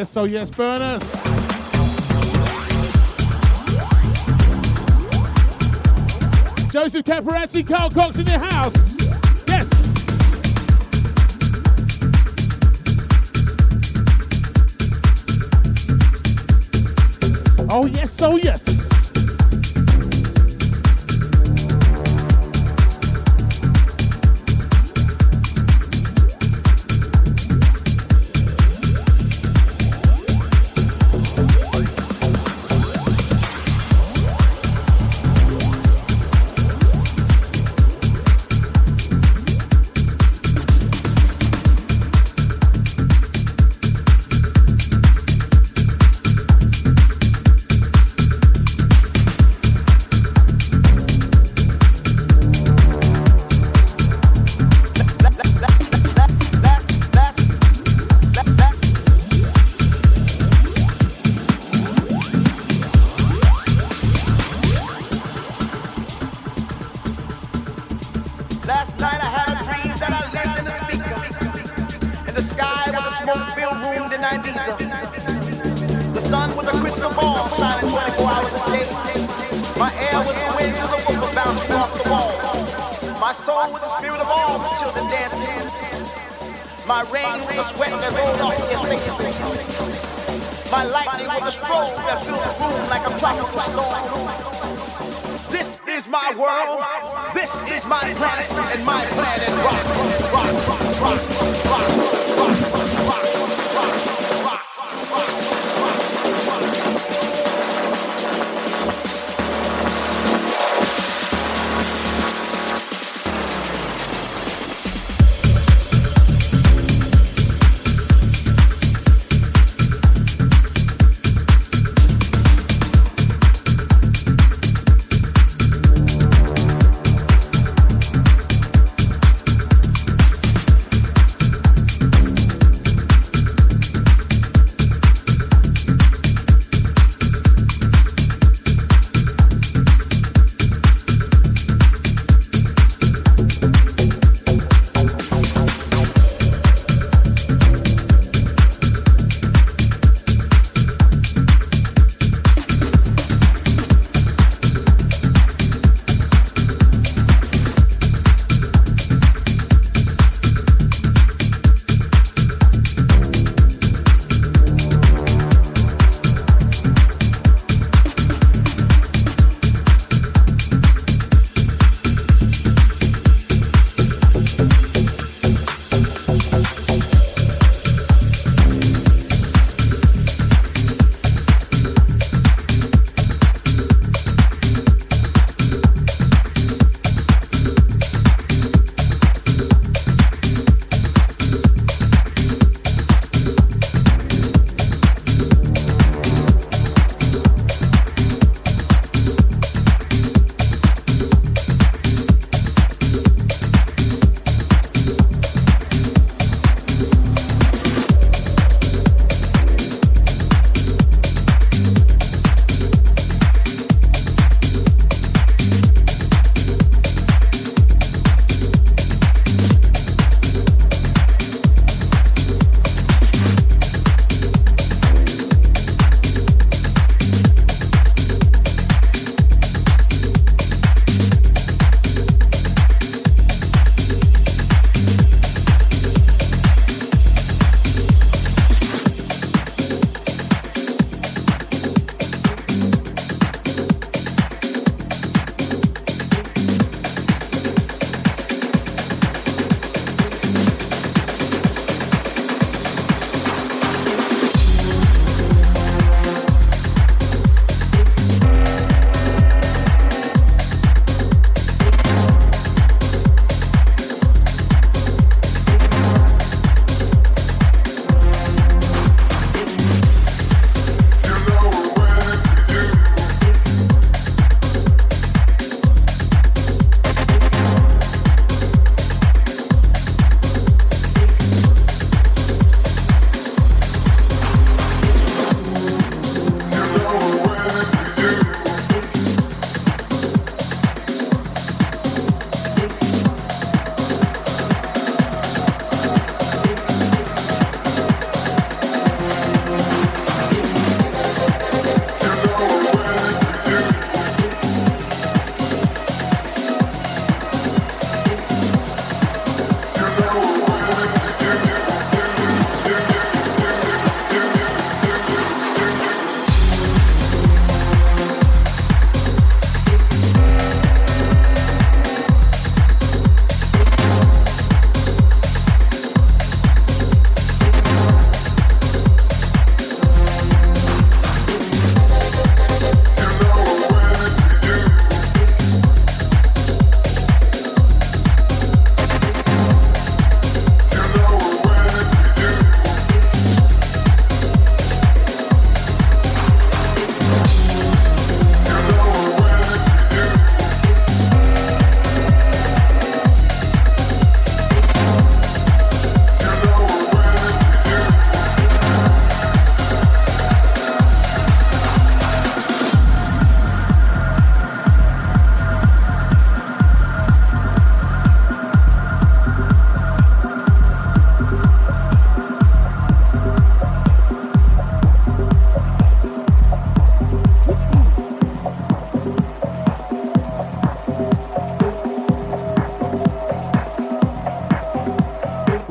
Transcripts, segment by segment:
Yes, oh yes, burners. Joseph Capriati, Carl Cox in the house. Yes. Oh yes, oh yes.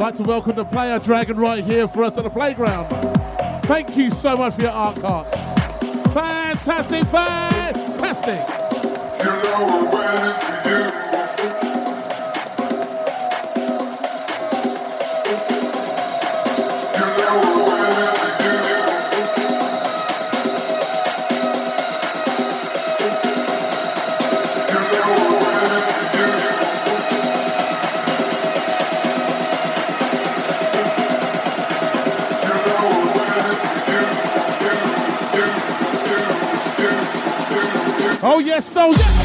Like to welcome the player dragon right here for us at the playground. Thank you so much for your art card. Fantastic, fantastic. You know we're for you. Oh,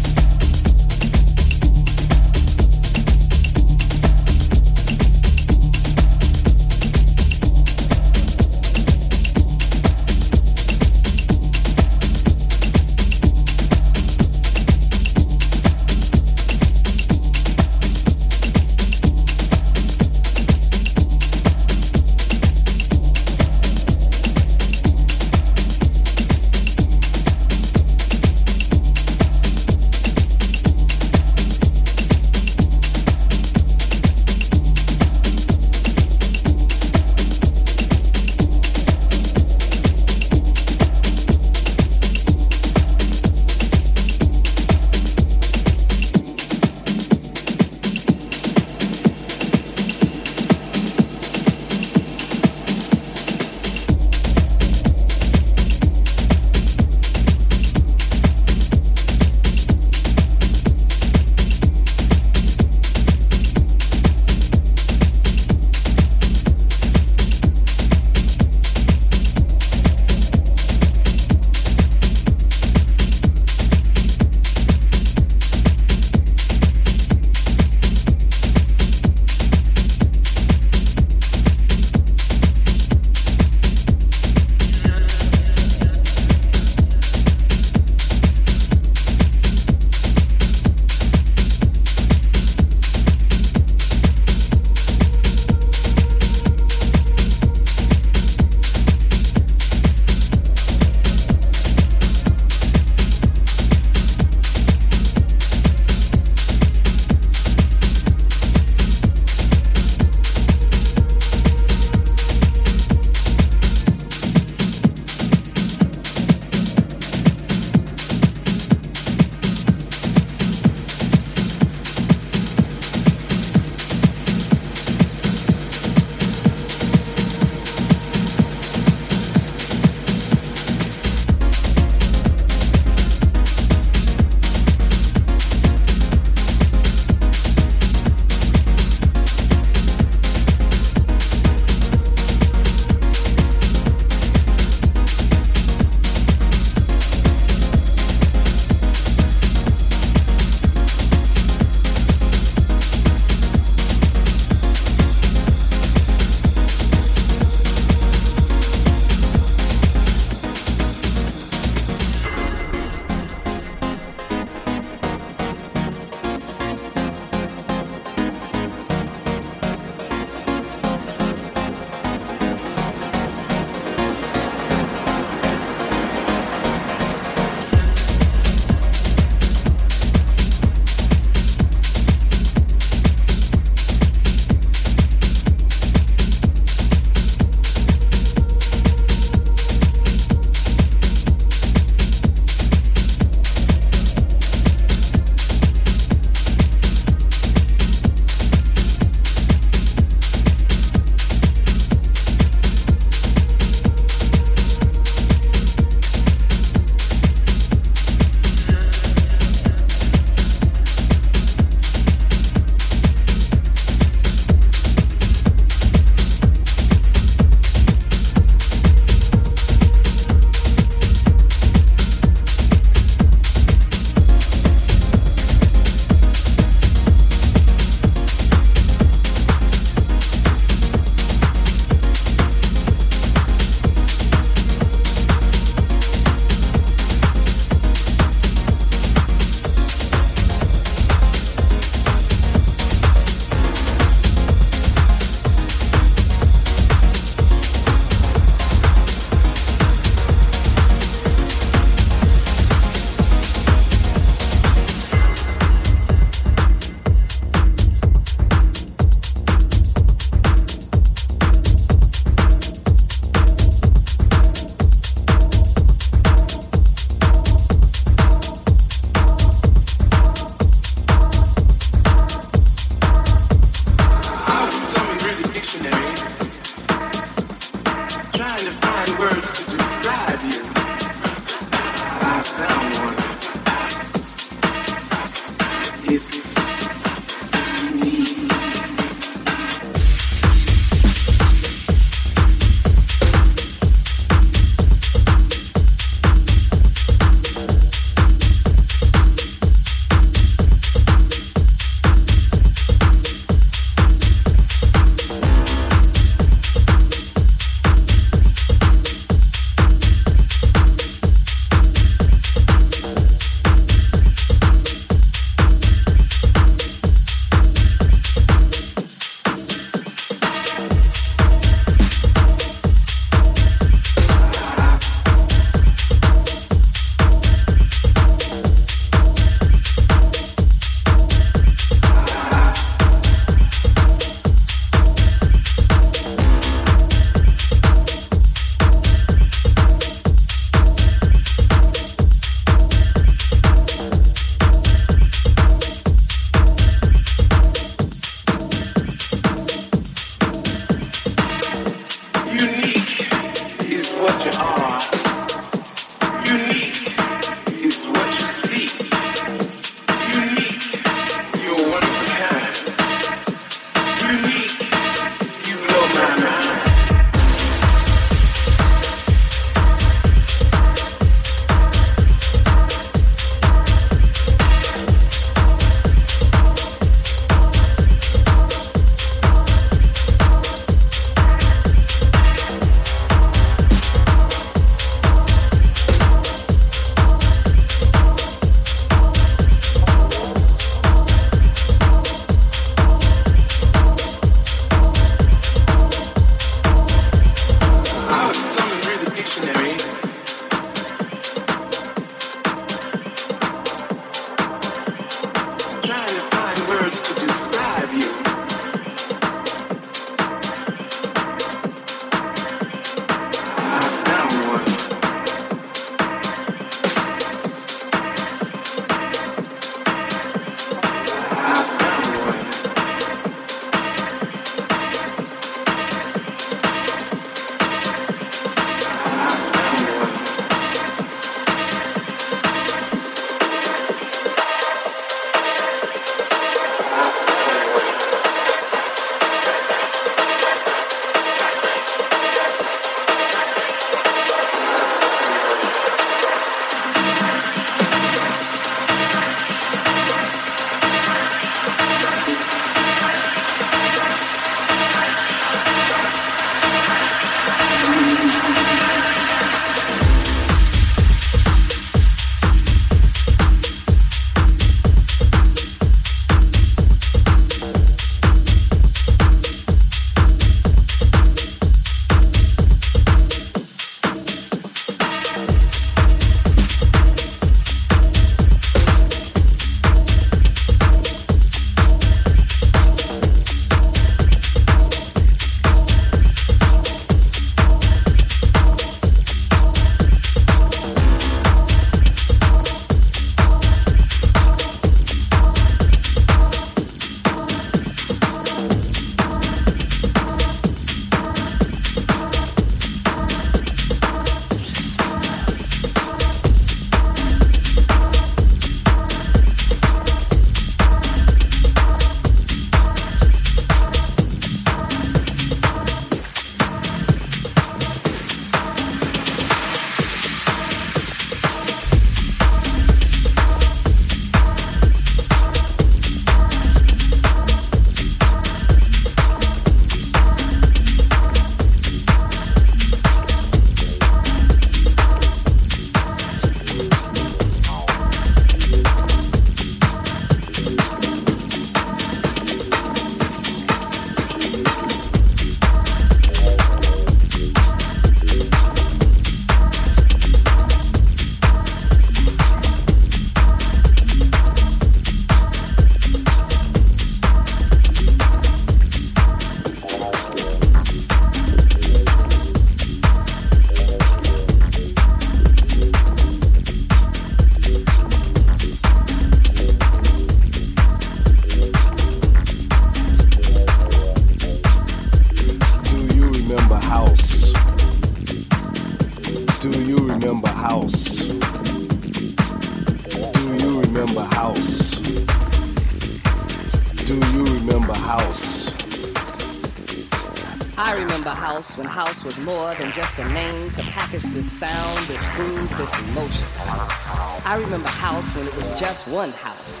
one house.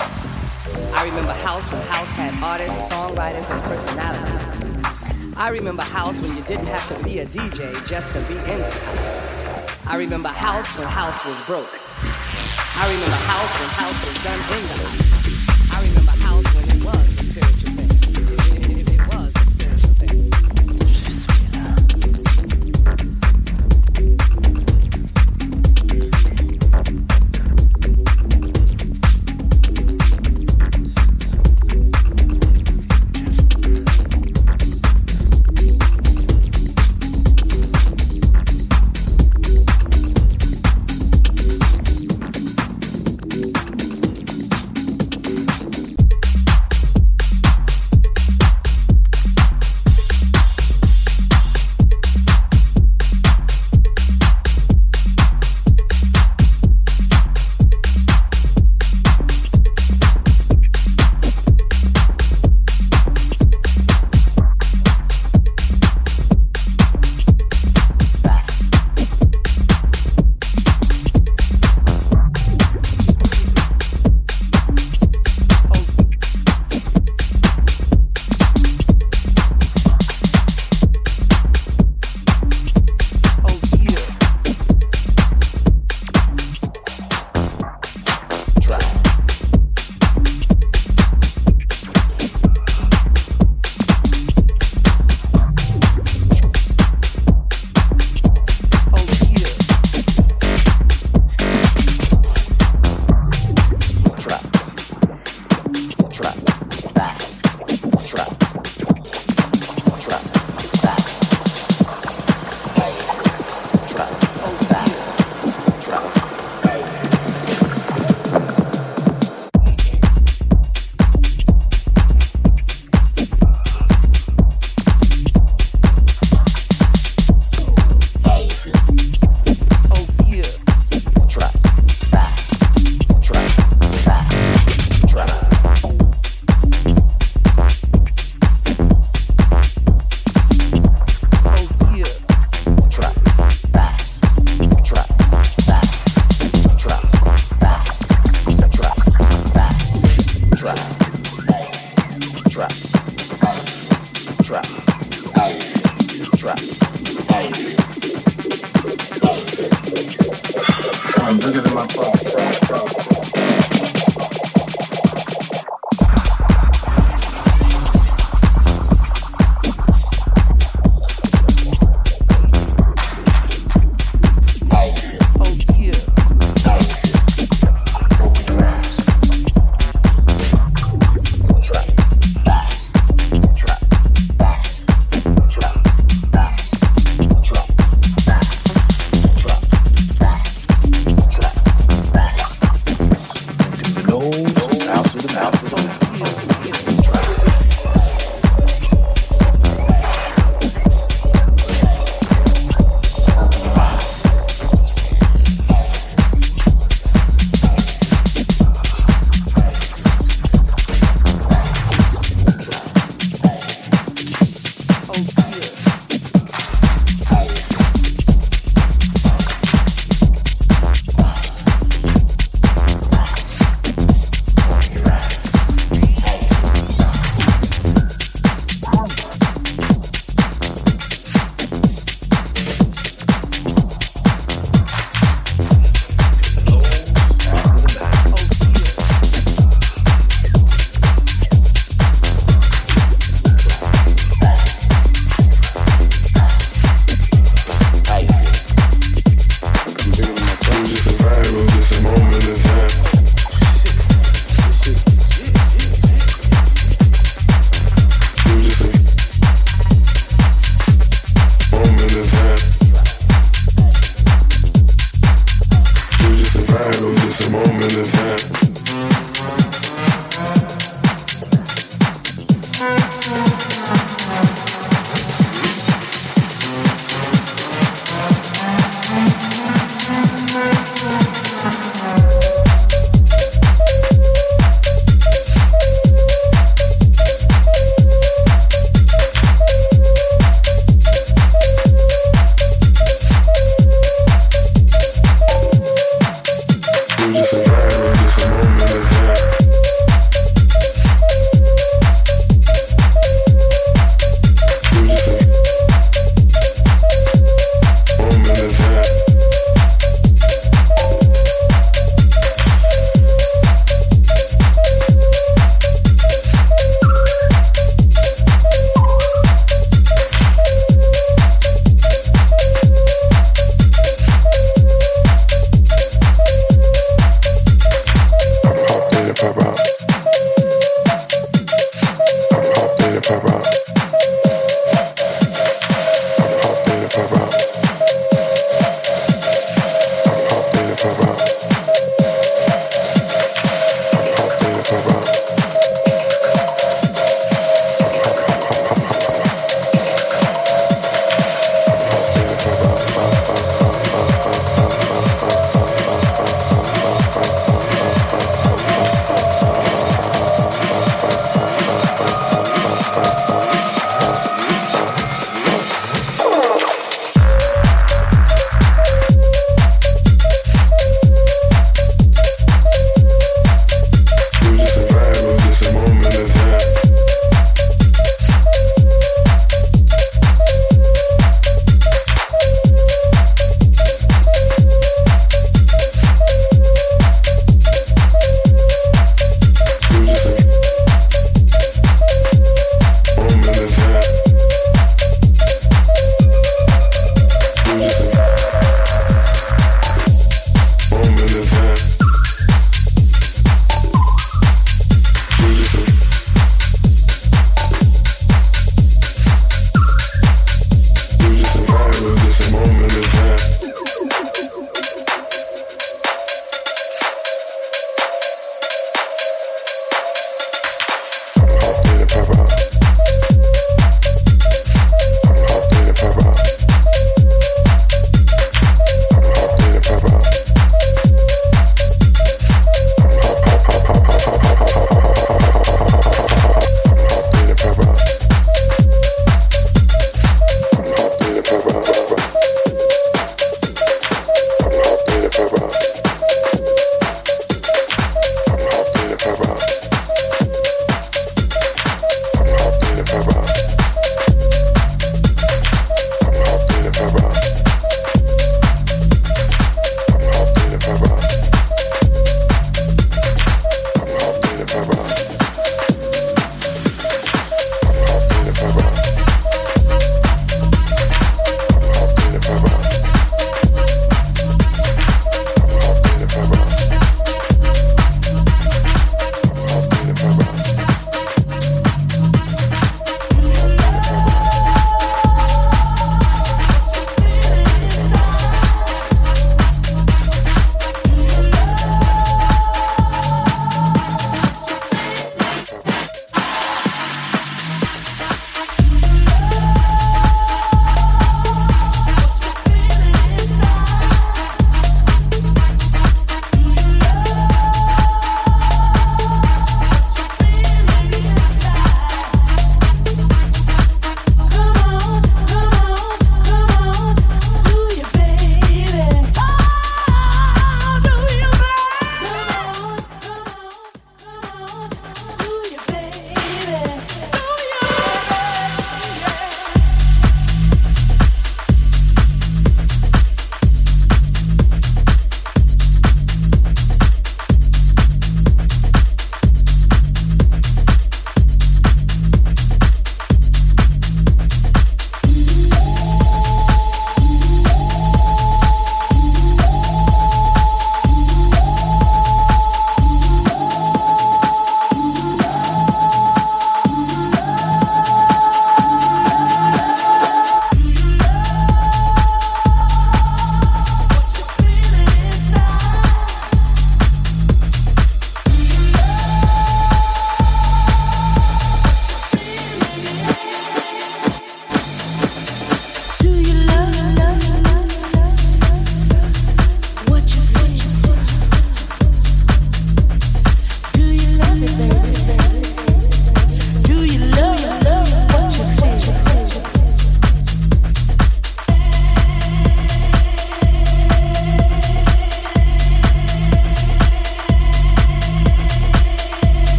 I remember house when house had artists, songwriters, and personalities. I remember house when you didn't have to be a DJ just to be into house. I remember house when house was broke. I remember house when house was done in the house.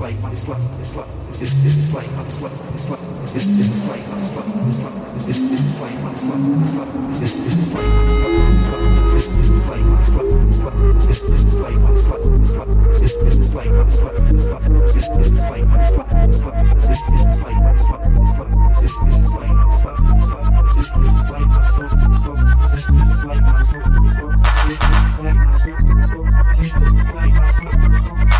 Like my like it's like it's it's it's like my like it's like it's it's it's like my like it's like it's it's it's like my like it's like it's it's it's like my it's like it's like it's it's like my it's like it's like it's it's like my it's like it's like it's it's like my it's like it's like it's it's like my it's like it's like it's it's like my it's like it's like it's it's like my it's like it's like it's it's like my soul soul it's it's like my soul soul it's it's like my soul soul it's it's like my soul soul it's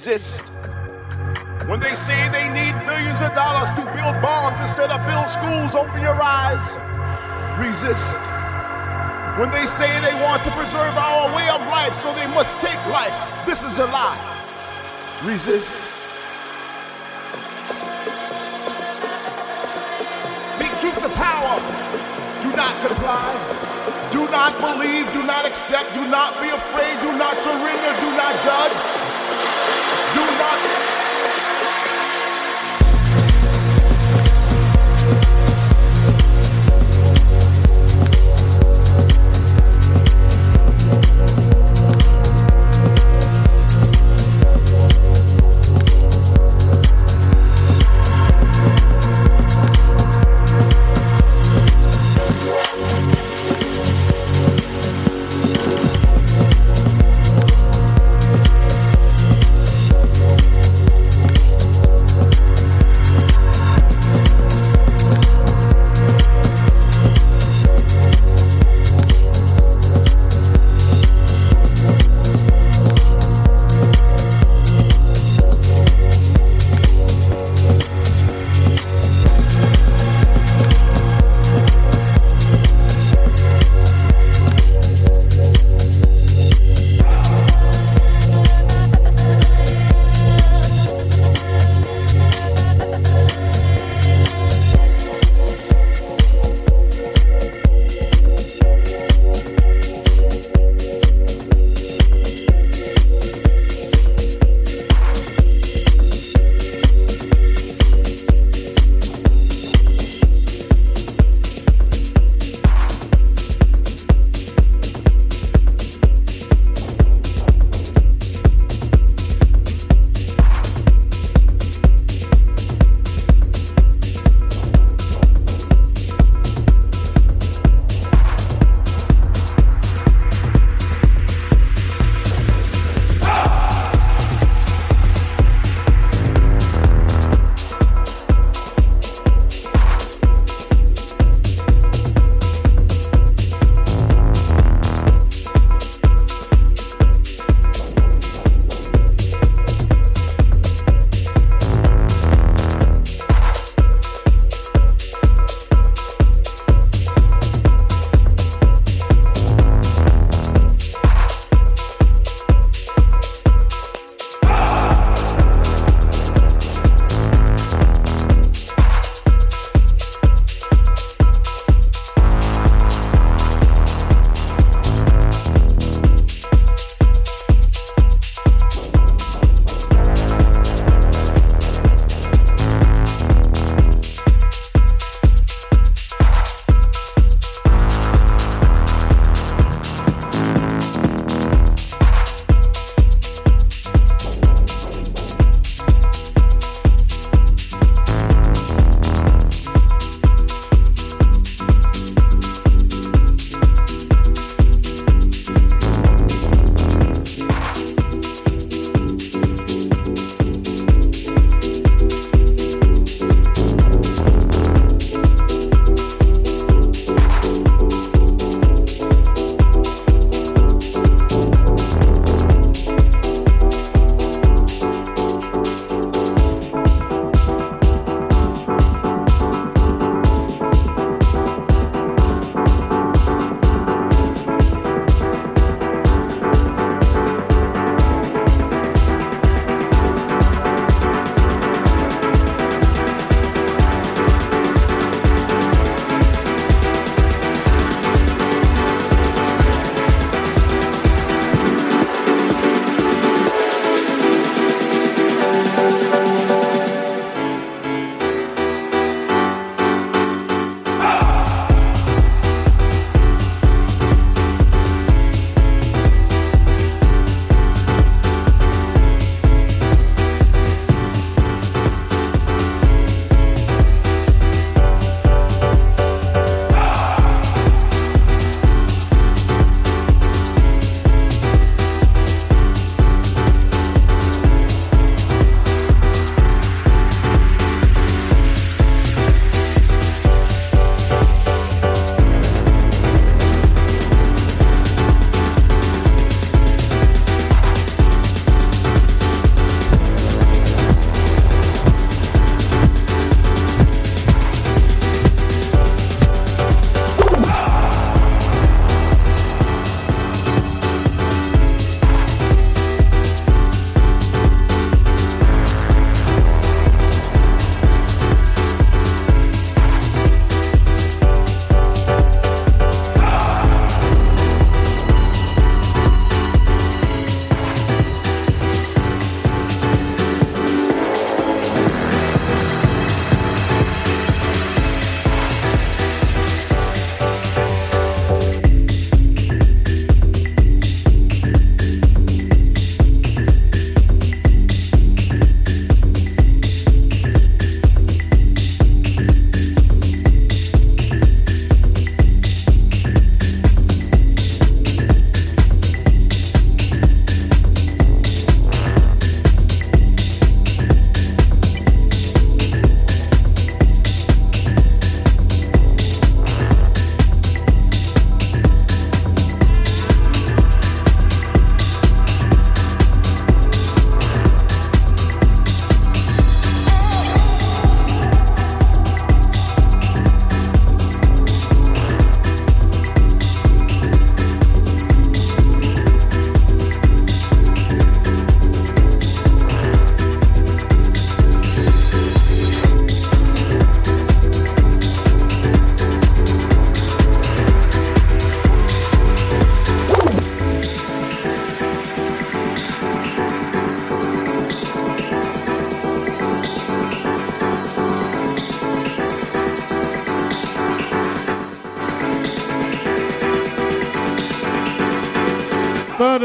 Resist.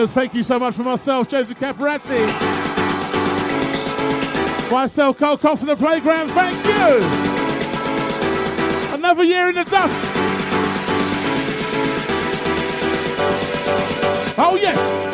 Burners, thank you so much for myself, Joseph Capriati. Myself, Cole in the playground, thank you. Another year in the dust. Oh, yes.